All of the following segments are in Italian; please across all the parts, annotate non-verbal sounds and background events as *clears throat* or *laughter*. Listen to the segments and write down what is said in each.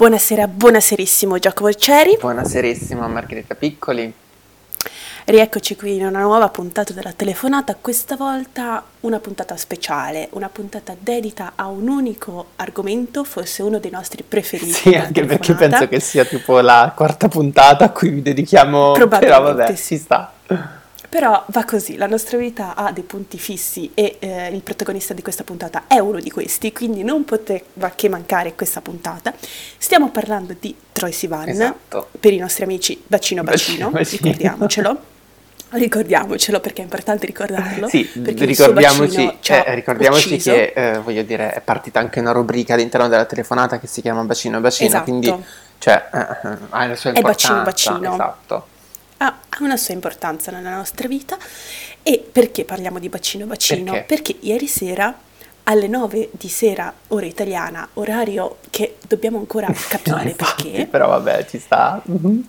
Buonasera, buonaserissimo Giacomo Ceri. Buonaserissimo Margherita Piccoli. Rieccoci qui in una nuova puntata della telefonata, questa volta una puntata speciale, una puntata dedita a un unico argomento, forse uno dei nostri preferiti. Sì, anche perché penso che sia tipo la quarta puntata a cui vi dedichiamo, però vabbè, sì. ci sta. Però va così, la nostra vita ha dei punti fissi e eh, il protagonista di questa puntata è uno di questi, quindi non poteva che mancare questa puntata. Stiamo parlando di Troy Sivan, Esatto. per i nostri amici bacino bacino, Bacino, bacino. ricordiamocelo. Ricordiamocelo perché è importante ricordarlo. Sì, ricordiamoci, eh, ricordiamoci che eh, voglio dire, è partita anche una rubrica all'interno della telefonata che si chiama Bacino Bacino, Esatto. quindi cioè, eh, eh, ha la sua È bacino, importanza. bacino. Esatto. Ha una sua importanza nella nostra vita. E perché parliamo di bacino bacino? Perché? ieri sera alle 9 di sera, ora italiana, orario che dobbiamo ancora *laughs* No, capire infatti, perché, però vabbè, ci sta. Mhm.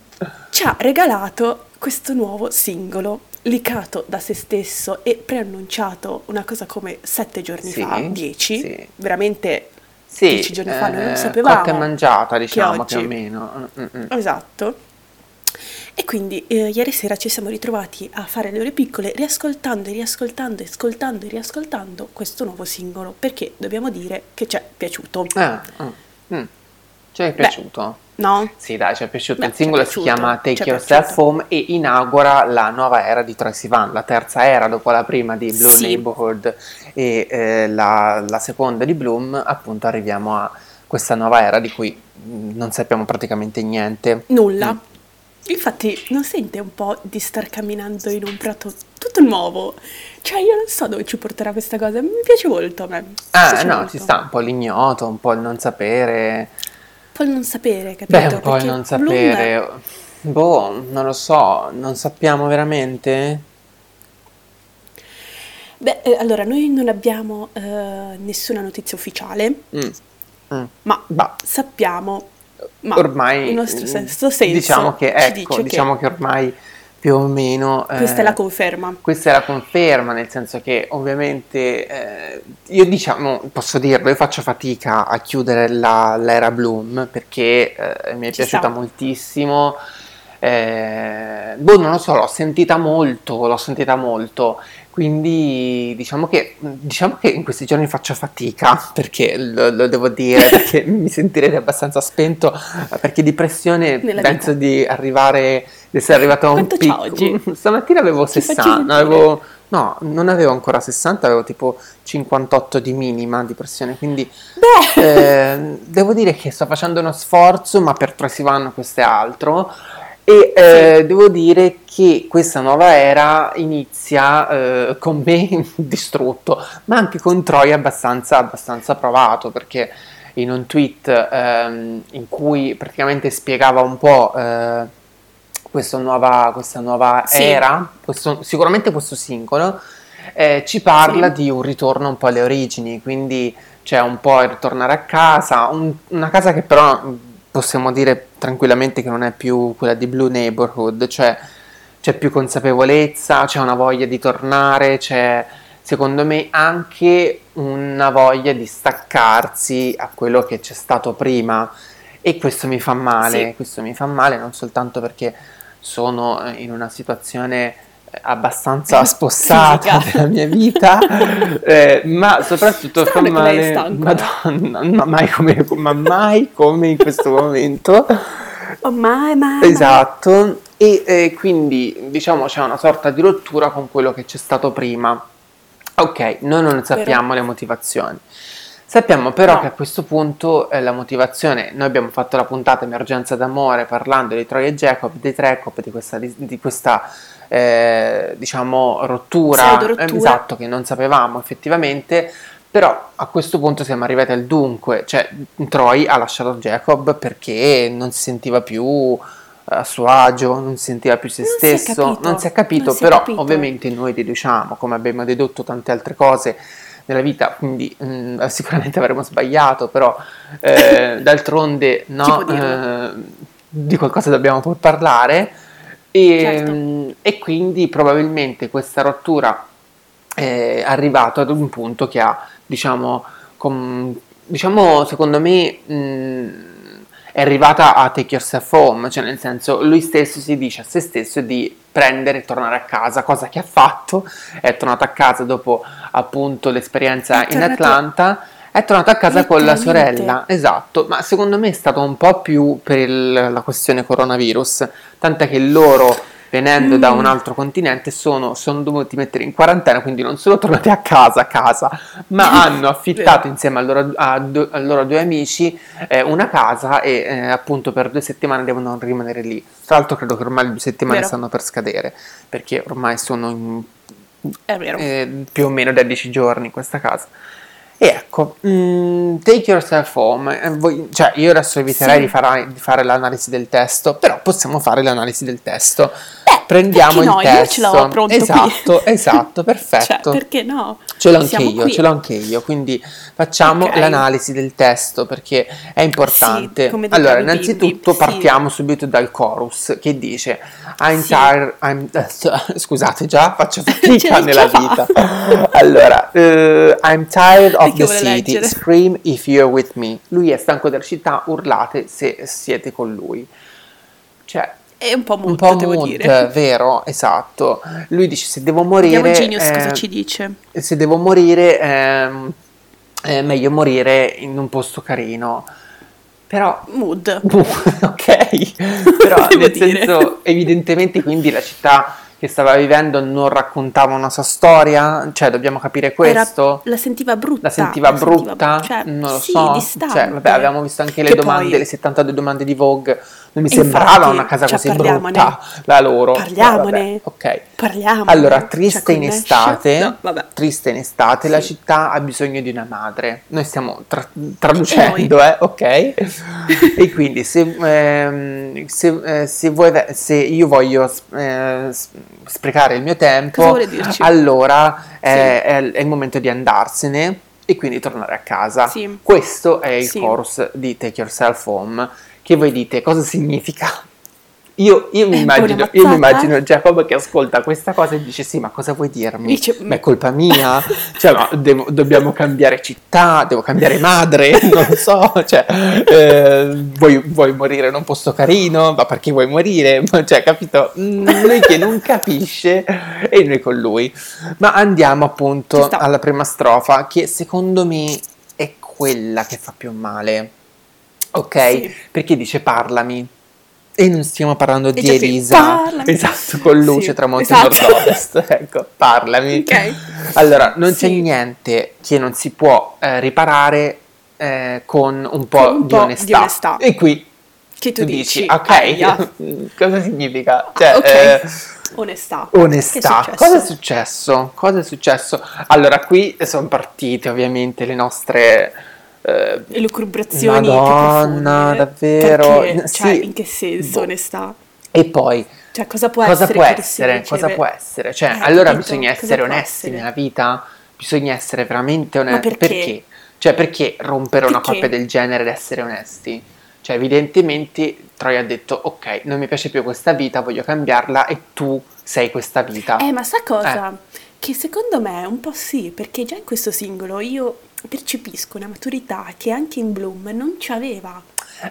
ci ha regalato questo nuovo singolo licato da se stesso e preannunciato una cosa come sette giorni Sì, fa, dieci, sì. veramente Sì, dieci giorni fa non eh, sapevamo cotta e mangiata, diciamo, oggi- più o meno. Mm, mm, mm. Esatto. E quindi eh, ieri sera ci siamo ritrovati a fare le ore piccole riascoltando e riascoltando e ascoltando e riascoltando questo nuovo singolo perché dobbiamo dire che ci è piaciuto. Ah, mm, mm. Ci è piaciuto? No? Sì, dai, ci è piaciuto. Beh, il singolo ci è si piaciuto, chiama Take Yourself piaciuto. Home e inaugura la nuova era di Troy Sivan, la terza era dopo la prima di Blue Sì. Neighborhood e eh, la, la seconda di Bloom. Appunto, arriviamo a questa nuova era di cui mm, non sappiamo praticamente niente. Nulla. Mm. Infatti non sente un po' di star camminando in un prato tutto nuovo? Cioè io non so dove ci porterà questa cosa, mi piace molto a me. Ah, no, molto. ci sta un po' l'ignoto, un po' il non sapere. Un po' il non sapere, capito? Beh, un po' il non Bloom- sapere. Boh, non lo so, non sappiamo veramente. Beh, eh, allora noi non abbiamo eh, nessuna notizia ufficiale, Mm. Mm. ma Bah. sappiamo, ma ormai il nostro mm, sesto senso diciamo che ecco, diciamo che ormai più o meno questa è eh, la conferma. questa è la conferma, nel senso che ovviamente eh, io diciamo, posso dirlo, io faccio fatica a chiudere la- l'era Bloom perché eh, mi è Ci piaciuta sta. moltissimo. Eh, boh, non lo so, l'ho sentita molto, l'ho sentita molto. Quindi diciamo che, diciamo che in questi giorni faccio fatica, perché lo, lo devo dire, *laughs* perché mi sentirei abbastanza spento, perché di pressione Nella penso vita. di arrivare, di essere arrivato a un Quanto picco. oggi? *laughs* Stamattina avevo facci 60, sentire. avevo, no, non avevo ancora 60, avevo tipo 58 di minima di pressione, quindi eh, devo dire che sto facendo uno sforzo, ma per Troy Sivan questo è altro. E eh, devo dire che questa nuova era inizia eh, con me *laughs* distrutto, ma anche con Troy abbastanza, abbastanza provato, perché in un tweet ehm, in cui praticamente spiegava un po' eh, questa nuova, questa nuova Sì. era, questo- sicuramente questo singolo, eh, ci parla Sì. di un ritorno un po' alle origini, quindi c'è un po' il ritornare a casa, un- una casa che però mh, possiamo dire tranquillamente che non è più quella di Blue Neighborhood, cioè c'è più consapevolezza, c'è una voglia di tornare, c'è secondo me anche una voglia di staccarsi a quello che c'è stato prima e questo mi fa male, Sì. questo mi fa male non soltanto perché sono in una situazione abbastanza *laughs* spossata della mia vita, eh, ma soprattutto fa lei è male. Madonna, ma mai come, ma mai come in questo momento. oh, mai, mai. Esatto, e eh, quindi diciamo c'è una sorta di rottura con quello che c'è stato prima. Ok, noi non sappiamo le motivazioni. Sappiamo però No. che a questo punto eh, la motivazione, noi abbiamo fatto la puntata Emergenza d'amore parlando di Troy e Jacob, di Trecop, di questa, di, di questa eh, diciamo rottura, eh, esatto, che non sapevamo effettivamente, però a questo punto siamo arrivati al dunque, cioè Troy ha lasciato Jacob perché non si sentiva più eh, a suo agio, non si sentiva più se Non si stesso, capito, non si è capito, non si è però capito. ovviamente noi deduciamo, come abbiamo dedotto tante altre cose nella vita, quindi mm, *laughs* sicuramente avremo sbagliato, però eh, d'altronde no, eh, di qualcosa dobbiamo pur parlare e, Certo. mm, e quindi probabilmente questa rottura è arrivato ad un punto che ha, diciamo, com- diciamo secondo me, mh, è arrivata a take yourself home, cioè nel senso lui stesso si dice a se stesso di prendere e tornare a casa, cosa che ha fatto, è tornato a casa dopo appunto l'esperienza in Atlanta è tornato a casa con la sorella, esatto, ma secondo me è stato un po' più per il, la questione coronavirus, tant'è che loro venendo mm. da un altro continente sono, sono, dovuti mettere in quarantena, quindi non sono tornati a casa, a casa ma *laughs* hanno affittato insieme a loro, a, do, a loro due amici eh, una casa e eh, appunto per due settimane devono rimanere lì. Tra l'altro credo che ormai le due settimane Vero. stanno per scadere, perché ormai sono in, eh, più o meno da dieci giorni in questa casa. E ecco, mm, take yourself home, eh, voi, cioè io adesso eviterei sì. di, fare, di, fare, l'analisi del testo, però possiamo fare l'analisi del testo. Beh, prendiamo no? il testo. Io ce l'ho pronto esatto, qui. esatto, *laughs* perfetto. cioè, perché no? Ce l'ho anche io, ce l'ho anche io, quindi facciamo okay. l'analisi del testo perché è importante. Sì, allora, innanzitutto partiamo sì. subito dal chorus che dice I'm sì. tired, I'm, uh, *laughs* scusate già, faccio *laughs* fatica nella vita. allora, uh, I'm tired of the city, leggere. scream if you're with me. Lui è stanco della città, urlate se siete con lui. Cioè, è un po' un po devo mood, dire. vero, esatto. Lui dice se devo morire... Vediamo Genius eh, cosa ci dice. Se devo morire, eh, è meglio morire in un posto carino. Però... Mood. *laughs* ok. *laughs* Però nel dire. senso, evidentemente quindi la città che stava vivendo non raccontava una sua storia? Cioè, dobbiamo capire questo? Era, la sentiva brutta. La sentiva la brutta? Sentiva, cioè, non lo sì, so. Distante. Cioè, vabbè, abbiamo visto anche le che domande, poi... le 72 domande di Vogue non mi sembrava Infatti, una casa cioè, così brutta la loro. Parliamone. ok. Parliamone. Allora, cioè, triste in estate, no, triste in estate, sì. la città ha bisogno di una madre. Noi stiamo tra- traducendo, eh, ok? *laughs* e quindi se, ehm, se, eh, se, vuoi, se, io voglio eh, sprecare il mio tempo, allora sì. è, è, il momento di andarsene e quindi tornare a casa. Sì. Questo è il sì. course di Take Yourself Home che voi dite cosa significa? Io, io, mi immagino, io, mi immagino, Jacob che ascolta questa cosa e dice: Sì, ma cosa vuoi dirmi? Dice, ma è colpa mia? cioè, ma devo, dobbiamo cambiare città, devo cambiare madre, *laughs* non so. Cioè, eh, vuoi, vuoi, morire in un posto carino? Ma perché vuoi morire? Cioè, capito? Mm, lui che non capisce e noi con lui. Ma andiamo appunto alla prima strofa, che secondo me è quella che fa più male ok? Sì. Perché dice parlami. E non stiamo parlando e di Elisa, parlami. esatto, con luce sì, tramonto esatto. nord-ovest, *laughs* ecco, parlami. Okay. Allora, non sì. c'è niente che non si può eh, riparare eh, con un po', un di, po onestà. di, onestà. E qui che tu, tu dici, dici, ok, *laughs* cosa significa? Cioè, okay. eh, onestà. Onestà. È Cosa è successo? Cosa è successo? Allora, qui sono partite ovviamente le nostre eh, elucubrazioni Madonna, davvero. Perché, cioè, in che senso boh. onestà? E poi cioè, cosa può cosa essere? Può essere cosa può essere? Cioè, eh, allora capito? bisogna essere onesti essere? nella vita? Bisogna essere veramente onesti. perché? perché? Cioè, perché rompere perché? una coppia del genere ed essere onesti? Cioè, evidentemente Troy ha detto, ok, non mi piace più questa vita, voglio cambiarla e tu sei questa vita. Eh, ma sa cosa? Eh. Che secondo me un po' sì, perché già in questo singolo io percepisco una maturità che anche in Bloom non ci aveva.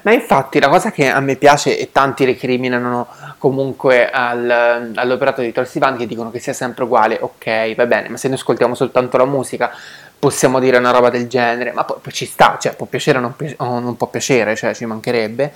Ma infatti la cosa che a me piace e tanti recriminano comunque al, all'operato di Troy che dicono che sia sempre uguale, ok, va bene, ma se noi ascoltiamo soltanto la musica possiamo dire una roba del genere, ma poi, poi ci sta, cioè può piacere o non, pi- o non, può piacere, cioè ci mancherebbe,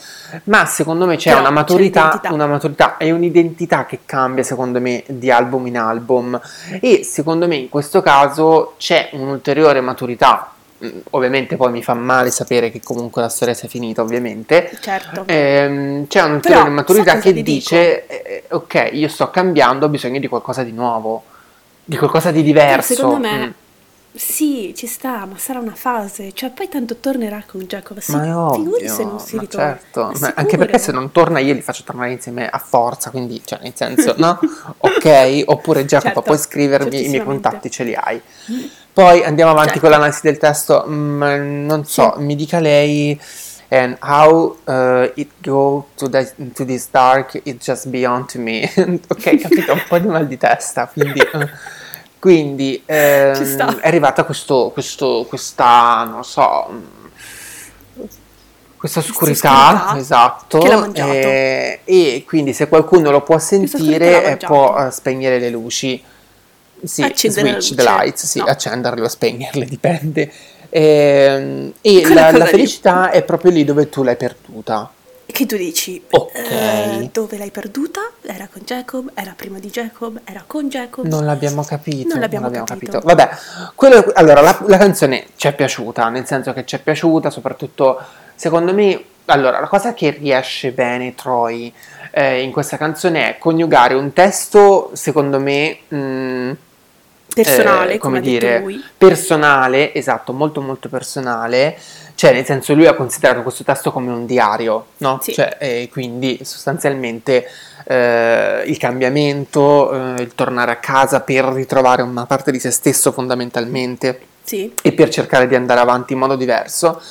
ma secondo me c'è Però una maturità, c'è una maturità e un'identità che cambia secondo me di album in album. E secondo me in questo caso c'è un'ulteriore maturità. Mm, ovviamente poi mi fa male sapere che comunque la storia sia finita ovviamente. Certo. Ehm, c'è un'ulteriore maturità che dice eh, ok io sto cambiando ho bisogno di qualcosa di nuovo di qualcosa di diverso. Secondo me mm sì, ci sta, ma sarà una fase, cioè poi tanto tornerà con Jacob. Sì, ma ovvio, se non si ritorna. Certo, ma anche perché se non torna io li faccio tornare insieme a forza, quindi cioè nel senso, no? *laughs* ok, oppure Jacob certo, puoi scrivermi, i miei contatti ce li hai. Poi andiamo avanti certo. con l'analisi del testo, mm, non so, sì. mi dica lei and how uh, it go to, the, to this dark it just beyond me. *laughs* ok, capito, un po' di mal di testa, quindi... *laughs* Uh, quindi ehm, è arrivata questo, questo, questa, non so, questa questa oscurità, oscurità esatto, eh, e quindi se qualcuno lo può Questa sentire eh, può eh, spegnere le luci, sì, Accendere switch the lights, sì, No. accenderle o spegnerle, *laughs* dipende. Ehm, e la, la lì. felicità è proprio lì dove tu l'hai perduta. Che tu dici, Ok. eh, dove l'hai perduta? Era con Jacob? Era prima di Jacob? Era con Jacob? Non l'abbiamo capito. Non l'abbiamo capito. Vabbè, quello- allora la, la canzone ci è piaciuta, nel senso che ci è piaciuta, soprattutto secondo me. Allora, la cosa che riesce bene Troy eh, in questa canzone è coniugare un testo, secondo me, mh, Personale, eh, come, come dire, personale, esatto, molto molto personale, cioè nel senso lui ha considerato questo testo come un diario, no? Sì. Cioè, e quindi sostanzialmente eh, il cambiamento, eh, il tornare a casa per ritrovare una parte di se stesso fondamentalmente Sì, e per cercare di andare avanti in modo diverso.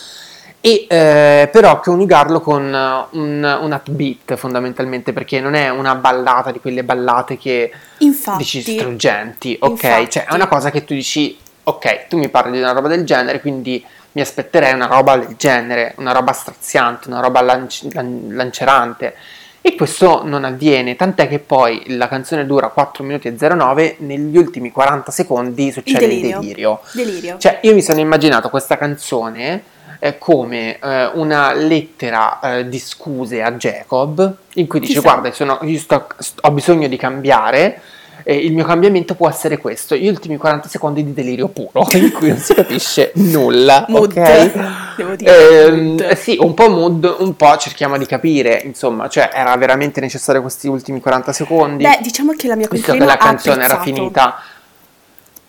E eh, però coniugarlo con uh, un, un upbeat fondamentalmente perché non è una ballata di quelle ballate che infatti. dici struggenti, ok? Infatti. Cioè è una cosa che tu dici, ok, tu mi parli di una roba del genere, quindi mi aspetterei una roba del genere, una roba straziante, una roba lanci- lan- lancerante. E questo non avviene, tant'è che poi la canzone dura 4 minuti e 09, negli ultimi 40 secondi Il succede il delirio. delirio. Delirio. Cioè, io mi sono immaginato questa canzone eh, come eh, una lettera eh, di scuse a Jacob, in cui dice: Chissà. Guarda, sono- sto- st- ho bisogno di cambiare. E il mio cambiamento può essere questo: gli ultimi 40 secondi di delirio puro, *laughs* in cui non si capisce nulla. Mood, ok? *laughs* devo dire. Mood. eh sì, un po' mood, un po' cerchiamo di capire, insomma, cioè era veramente necessario questi ultimi 40 secondi, Beh, diciamo che la mia visto che coinquilina la canzone era finita.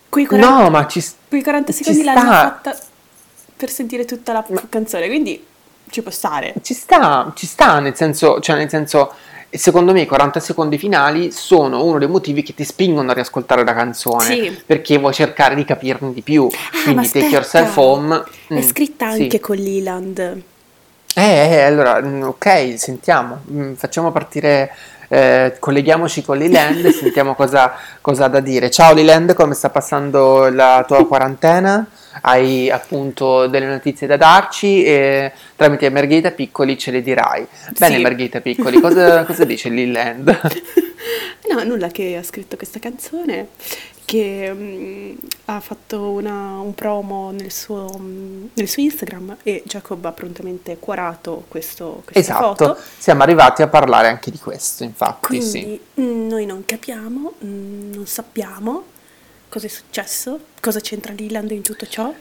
Quei 40, No, ma ci, quei 40 ci secondi l'hanno sta. fatta per sentire tutta la canzone, quindi ci può stare. Ci sta, ci sta, nel senso, cioè nel senso, secondo me i 40 secondi finali sono uno dei motivi che ti spingono a riascoltare la canzone, Sì. perché vuoi cercare di capirne di più, Ah, quindi take yourself home. È mm, scritta sì. anche con Leland. Eh, eh, allora, mm, ok, sentiamo, mm, facciamo partire, eh, colleghiamoci con Liland e *laughs* sentiamo cosa, cosa ha da dire. Ciao Liland, come sta passando la tua quarantena? Hai appunto delle notizie da darci e tramite Margherita Piccoli ce le dirai. Bene Sì. Margherita Piccoli, cosa, *laughs* cosa dice Liland? *laughs* No, nulla che ha scritto questa canzone, che mm, ha fatto una- un promo nel suo, mm, nel suo Instagram e Jacob ha prontamente cuorato questo, questa Esatto, foto. siamo arrivati a parlare anche di questo, infatti, sì. Quindi mm, noi non capiamo, non sappiamo cosa è successo, cosa c'entra Leland in tutto ciò.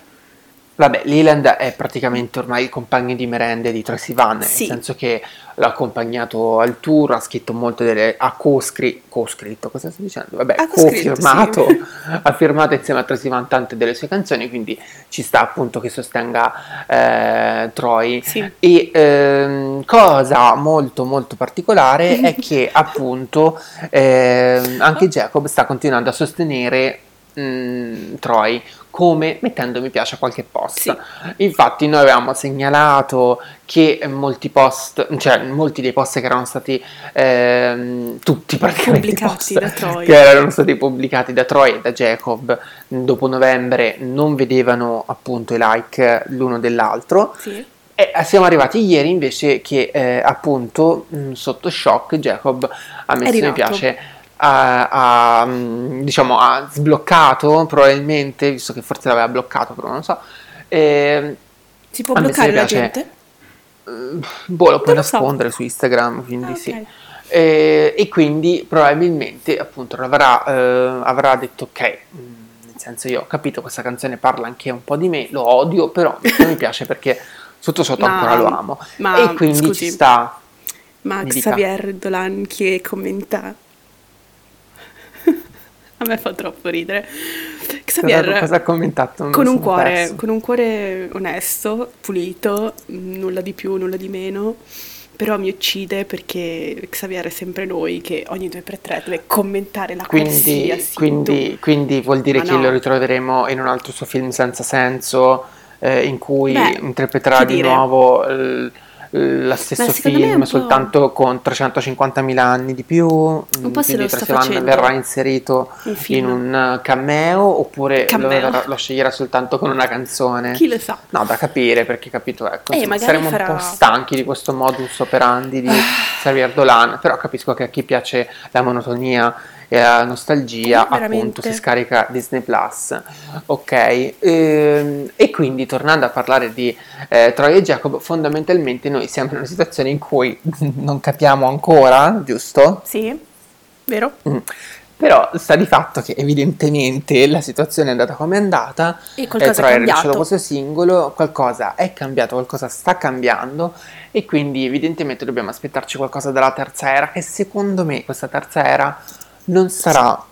Vabbè, Leland è praticamente ormai il compagno di merende di Tracy Van, Sì. nel senso che l'ha accompagnato al tour, ha scritto molte delle... ha co-scritto, co-scritto, cosa sto dicendo? Vabbè, Ha co-firmato, sì. *laughs* ha firmato insieme a Tracy Van tante delle sue canzoni, quindi ci sta appunto che sostenga eh, Troy. Sì. E ehm, cosa molto molto particolare è *laughs* che appunto ehm, anche Jacob sta continuando a sostenere mm, Troy come mettendo mi piace a qualche post. Sì. Infatti noi avevamo segnalato che molti post, cioè molti dei post che erano stati ehm, tutti praticamente Pubblicati da Troy. che erano stati pubblicati da Troy e da Jacob dopo novembre non vedevano appunto i like l'uno dell'altro Sì. e siamo arrivati ieri invece che eh, appunto mh, sotto shock Jacob ha messo mi piace ha, diciamo ha sbloccato probabilmente visto che forse l'aveva bloccato però non lo so e, Si può bloccare la piace- gente? eh, boh lo puoi lo so. nascondere su Instagram quindi Ah, sì ok. e, e quindi probabilmente appunto avrà, eh, avrà detto ok mh, nel senso io ho capito questa canzone parla anche un po' di me lo odio però mi *laughs* piace perché sotto sotto Ma- ancora lo amo ma, e quindi scusi, ci sta Ma. Xavier Dolan che commenta... A me fa troppo ridere. Xavier cosa, cosa ha commentato con un, cuore, con un cuore onesto, pulito, nulla di più, nulla di meno. Però mi uccide perché Xavier è sempre noi che ogni 2x3 deve commentare la quindi, qualsiasi quindi, quindi vuol dire Ma che no. lo ritroveremo in un altro suo film senza senso eh, in cui Beh, interpreterà di dire. nuovo il- lo stesso film un soltanto con 350.000 anni di più, po' se quindi lo sta Tracy Van facendo. verrà inserito Un in un cameo oppure lo, Cameo. lo sceglierà soltanto con una canzone. Chi lo sa? No, da capire perché capito, ecco, Eh, insomma, magari saremo farà- un po' stanchi di questo modus operandi di Xavier Dolan, però capisco che a chi piace la monotonia e la nostalgia, veramente. appunto, si scarica Disney Plus. Ok, ehm, e quindi tornando a parlare di eh, Troy e Jacob, fondamentalmente noi siamo in una situazione in cui *laughs* non capiamo ancora, giusto? Sì? Vero? Mm. Però sta di fatto che evidentemente la situazione è andata come è andata E qualcosa eh, Troy è cambiato. questo singolo, qualcosa è cambiato, qualcosa sta cambiando e quindi evidentemente dobbiamo aspettarci qualcosa dalla terza era che secondo me questa terza era non sarà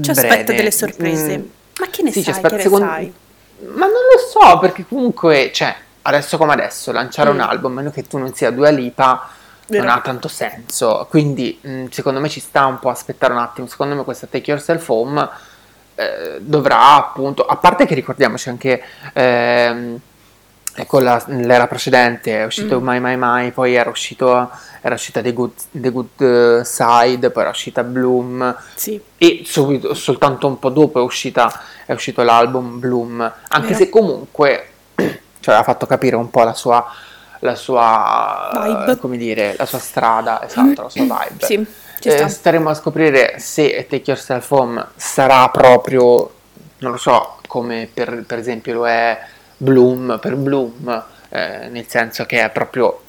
Ci aspetta breve. delle sorprese. Mm, Ma che ne sì, sai? aspetta- che ne secondo- sai? Ma non lo so perché comunque, cioè, adesso come adesso, lanciare un Mm. album, a meno che tu non sia Dua Lipa, non Vero. ha tanto senso. Quindi, mh, secondo me ci sta un po' aspettare un attimo. Secondo me questa Take Yourself Home eh, dovrà appunto, a parte che ricordiamoci anche ehm, con la- l'era precedente è uscito Mm. My My My, poi era uscito era uscita The Good, The Good eh, Side, poi era uscita Bloom Sì. e subito, soltanto un po' dopo è, uscita, è uscito l'album Bloom, anche Vero. se comunque *clears throat* ci aveva fatto capire un po' la sua, la sua dire, la sua strada, esatto, la sua vibe. Sì, ci Eh, sta. staremo a scoprire se Take Yourself Home sarà proprio, non lo so, come per, per esempio lo è Bloom per Bloom, eh, nel senso che è proprio,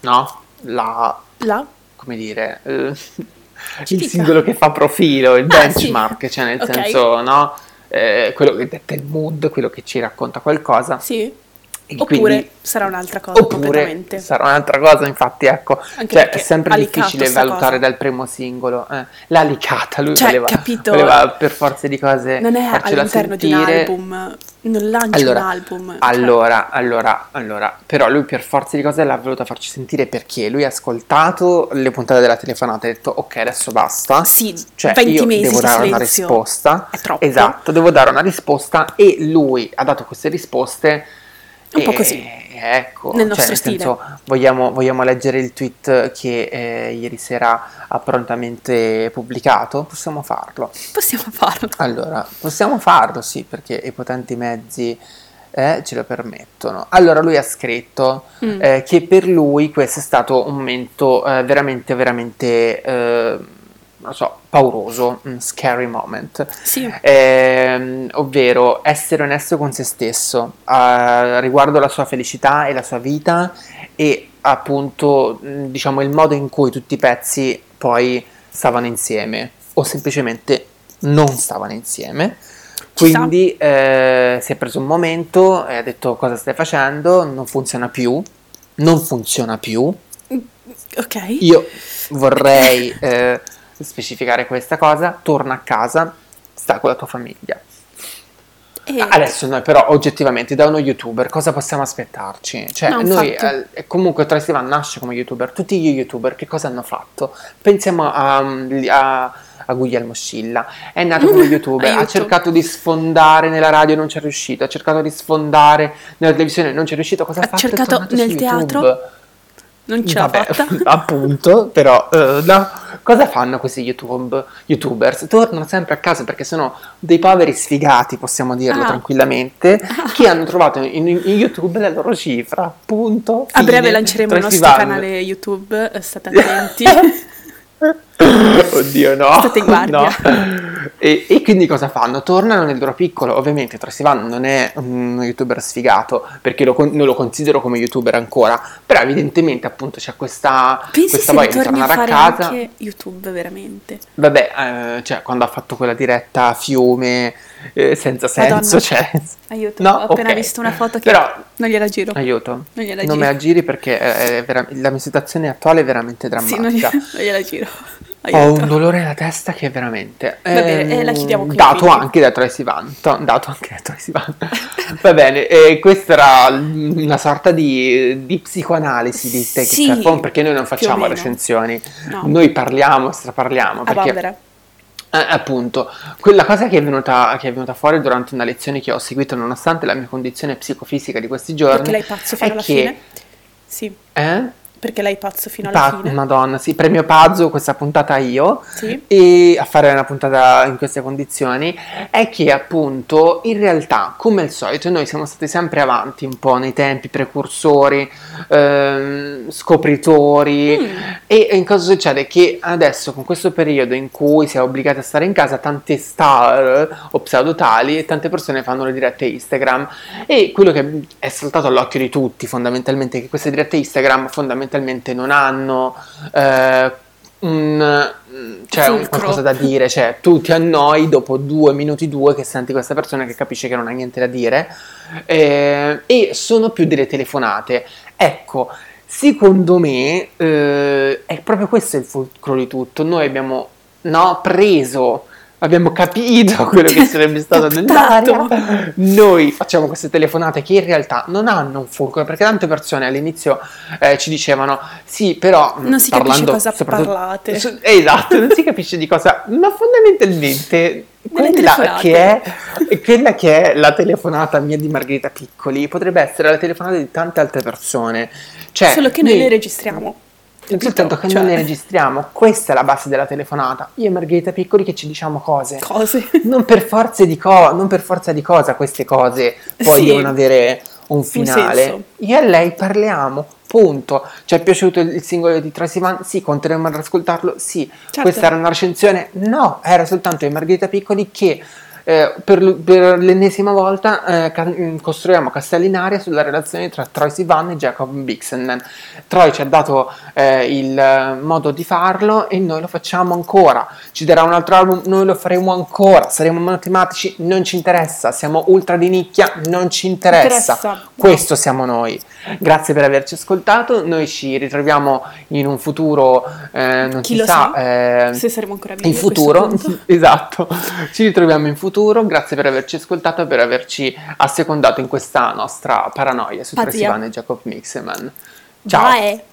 no? La, Là? come dire, eh, il singolo che fa profilo, il Ah, benchmark, cioè nel Ok. senso, no? Eh, quello che detta il mood, quello che ci racconta qualcosa. Sì. Oppure quindi- sarà un'altra cosa Oppure sarà un'altra cosa, infatti, ecco, Anche cioè, è sempre difficile valutare cosa. dal primo singolo. eh. L'ha licata, lui Cioè, voleva, capito? voleva per forza di cose Non è all'interno di un sentire. album, non lancia Allora, un album. cioè- allora, allora, allora, però lui per forza di cose l'ha voluta farci sentire perché lui ha ascoltato le puntate della telefonata e ha detto ok adesso basta. Sì, Cioè 20 io mesi devo dare una risposta. È troppo. Esatto, devo dare una risposta e lui ha dato queste risposte. Un po' così. Ecco, Nel cioè, nostro nel stile. senso, vogliamo, vogliamo leggere il tweet che eh, ieri sera ha prontamente pubblicato? Possiamo farlo. Possiamo farlo. Allora, possiamo farlo, sì, perché i potenti mezzi eh, ce lo permettono. Allora, lui ha scritto Mm. eh, che per lui questo è stato un momento eh, veramente, veramente, eh, non so, pauroso, un scary moment. Sì. Ehm, ovvero essere onesto con se stesso eh, riguardo la sua felicità e la sua vita e appunto mh, diciamo il modo in cui tutti i pezzi poi stavano insieme o semplicemente non stavano insieme quindi eh, si è preso un momento e ha detto cosa stai facendo non funziona più non funziona più Ok. io vorrei *laughs* eh, specificare questa cosa torna a casa sta con la tua famiglia E- Adesso noi però oggettivamente da uno youtuber cosa possiamo aspettarci? Cioè No, noi eh, comunque Tracy Van nasce come youtuber, tutti gli youtuber che cosa hanno fatto? Pensiamo a, a, a Guglielmo Scilla, è nato come *laughs* youtuber, ha cercato di sfondare nella radio non c'è riuscito, ha cercato di sfondare nella televisione non c'è riuscito, cosa ha, Ha fatto? È cercato nel teatro? YouTube. non ce l'ha Vabbè, fatta. *laughs* appunto, però eh, no. Cosa fanno questi YouTube, youtubers? Tornano sempre a casa perché sono dei poveri sfigati, possiamo dirlo Ah. tranquillamente, *laughs* che hanno trovato in, in YouTube la loro cifra. Punto. A breve lanceremo il nostro canale YouTube, eh, state attenti. *laughs* *laughs* Oddio, no. State in guardia. No. E, e quindi cosa fanno? Tornano nel loro piccolo. Ovviamente Tracy Van non è un youtuber sfigato perché lo non lo considero come youtuber ancora. Però, evidentemente, appunto, c'è questa, Pensi questa voglia di a tornare a, fare casa. anche YouTube veramente? Vabbè, eh, cioè, quando ha fatto quella diretta a fiume eh, senza senso, Madonna. cioè. Aiuto, No, ho appena ok. visto una foto che Però, non gliela giro. aiuto. Non gliela Non giro. me la giri perché è- è vera- la mia situazione attuale è veramente Sì, non drammatica. gliela, non gliela giro. Ho Aiuto. un dolore alla testa che è veramente. Va bene, ehm, eh, la chiudiamo qui, Dato anche da Tracy Van. to- Dato anche da Tracy Van. *laughs* Va bene, e questa era una sorta di, di psicoanalisi di Take Sì, Home, perché noi non facciamo recensioni. No. Noi parliamo, straparliamo. A Perché eh, appunto, quella cosa che è, venuta, che è venuta fuori durante una lezione che ho seguito, nonostante la mia condizione psicofisica di questi giorni, Perché lei è pazzo fino alla che fine? Sì, Eh? Perché lei è pazzo fino alla Pa- fine. Madonna, sì, premio Pazzo questa puntata io Sì. e a fare una puntata in queste condizioni è che appunto in realtà come al solito noi siamo stati sempre avanti un po' nei tempi precursori ehm, scopritori Mm. e in cosa succede che adesso con questo periodo in cui si è obbligati a stare in casa tante star o pseudotali e tante persone fanno le dirette Instagram e quello che è saltato all'occhio di tutti fondamentalmente è che queste dirette Instagram fondamentalmente non hanno eh, un, cioè, un qualcosa da dire, cioè tu ti annoi dopo due minuti due che senti questa persona che capisce che non ha niente da dire eh, e sono più delle telefonate. Ecco, secondo me eh, è proprio questo il fulcro di tutto. Noi abbiamo no, preso, abbiamo capito *laughs* quello che sarebbe stato nell'aria. Noi facciamo queste telefonate che in realtà non hanno un fulcro, perché tante persone all'inizio eh, ci dicevano sì, però Non si parlando capisce cosa parlate. su- esatto, non si capisce di cosa, ma fondamentalmente quella che, è, quella che è la telefonata mia di Margherita Piccoli potrebbe essere la telefonata di tante altre persone. Cioè, Solo che noi le registriamo. Soltanto che Cioè, non le registriamo, questa è la base della telefonata. Io e Margherita Piccoli che ci diciamo cose. Cose. *laughs* Non per, forza di co- non per forza di cosa queste cose poi Sì. devono avere un finale. senso. Io e lei parliamo, punto. Ci è piaciuto il, singolo di Tracy Van? Sì, continueremo ad ascoltarlo? Sì. Certo. Questa era una recensione? No, era soltanto e Margherita Piccoli che eh, per, per l'ennesima volta eh, ca- mm, costruiamo castelli in aria sulla relazione tra Troy Sivan e Jacob Bixenden. Troy ci ha dato eh, il eh, modo di farlo e noi lo facciamo ancora. Ci darà un altro album, noi lo faremo ancora. Saremo monotematici, non ci interessa. Siamo ultra di nicchia, non ci interessa. Interessa. Questo siamo noi. Grazie per averci ascoltato. Noi ci ritroviamo in un futuro, eh, non Chi si lo sa, sa? eh, Se saremo ancora vivi. in futuro, *laughs* esatto, ci ritroviamo in futuro. Grazie per averci ascoltato e per averci assecondato in questa nostra paranoia su Pazzia. Tracy Van e Jacob Mixeman. Ciao. Bye.